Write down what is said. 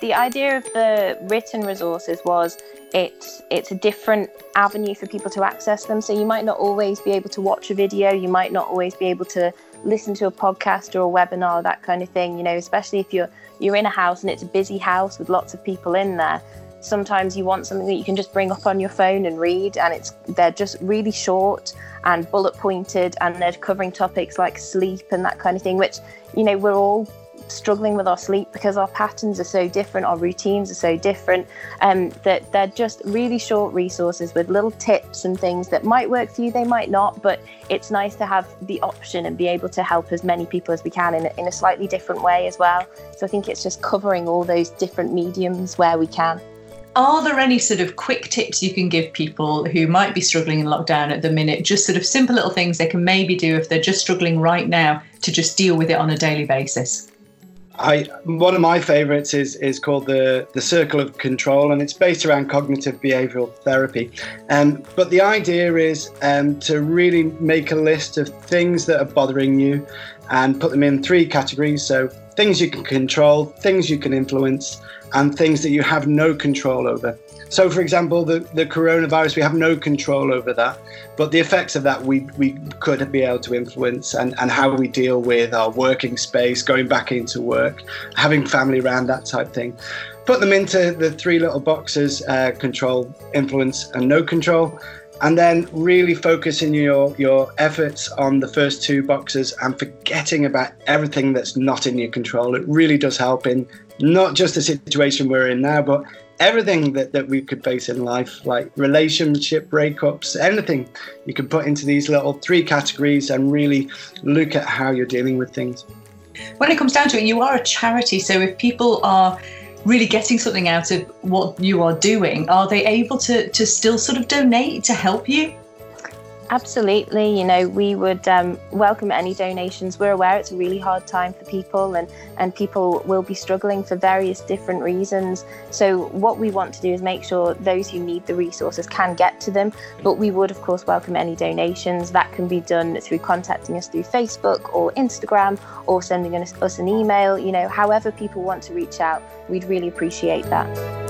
the idea of the written resources was it's it's a different avenue for people to access them. So you might not always be able to watch a video, you might not always be able to listen to a podcast or a webinar, that kind of thing. You know, especially if you're you're in a house and it's a busy house with lots of people in there. Sometimes you want something that you can just bring up on your phone and read, and it's they're just really short and bullet pointed, and they're covering topics like sleep and that kind of thing, which you know we're all struggling with our sleep because our patterns are so different, our routines are so different, um, that they're just really short resources with little tips and things that might work for you, they might not, but it's nice to have the option and be able to help as many people as we can in, in a slightly different way as well. So I think it's just covering all those different mediums where we can. Are there any sort of quick tips you can give people who might be struggling in lockdown at the minute? Just sort of simple little things they can maybe do if they're just struggling right now to just deal with it on a daily basis? I one of my favorites is is called the the circle of control, and it's based around cognitive behavioral therapy. Um, but the idea is um, to really make a list of things that are bothering you, and put them in three categories. So things you can control, things you can influence, and things that you have no control over. So, for example, the, the coronavirus, we have no control over that, but the effects of that we, we could be able to influence and, and how we deal with our working space, going back into work, having family around, that type thing. Put them into the three little boxes uh, control, influence, and no control. And then really focusing your, your efforts on the first two boxes and forgetting about everything that's not in your control. It really does help in not just the situation we're in now, but everything that, that we could face in life, like relationship breakups, anything you can put into these little three categories and really look at how you're dealing with things. When it comes down to it, you are a charity. So if people are really getting something out of what you are doing, are they able to, to still sort of donate to help you? Absolutely. You know, we would um, welcome any donations. We're aware it's a really hard time for people, and, and people will be struggling for various different reasons. So, what we want to do is make sure those who need the resources can get to them. But we would, of course, welcome any donations. That can be done through contacting us through Facebook or Instagram or sending us, us an email. You know, however people want to reach out, we'd really appreciate that.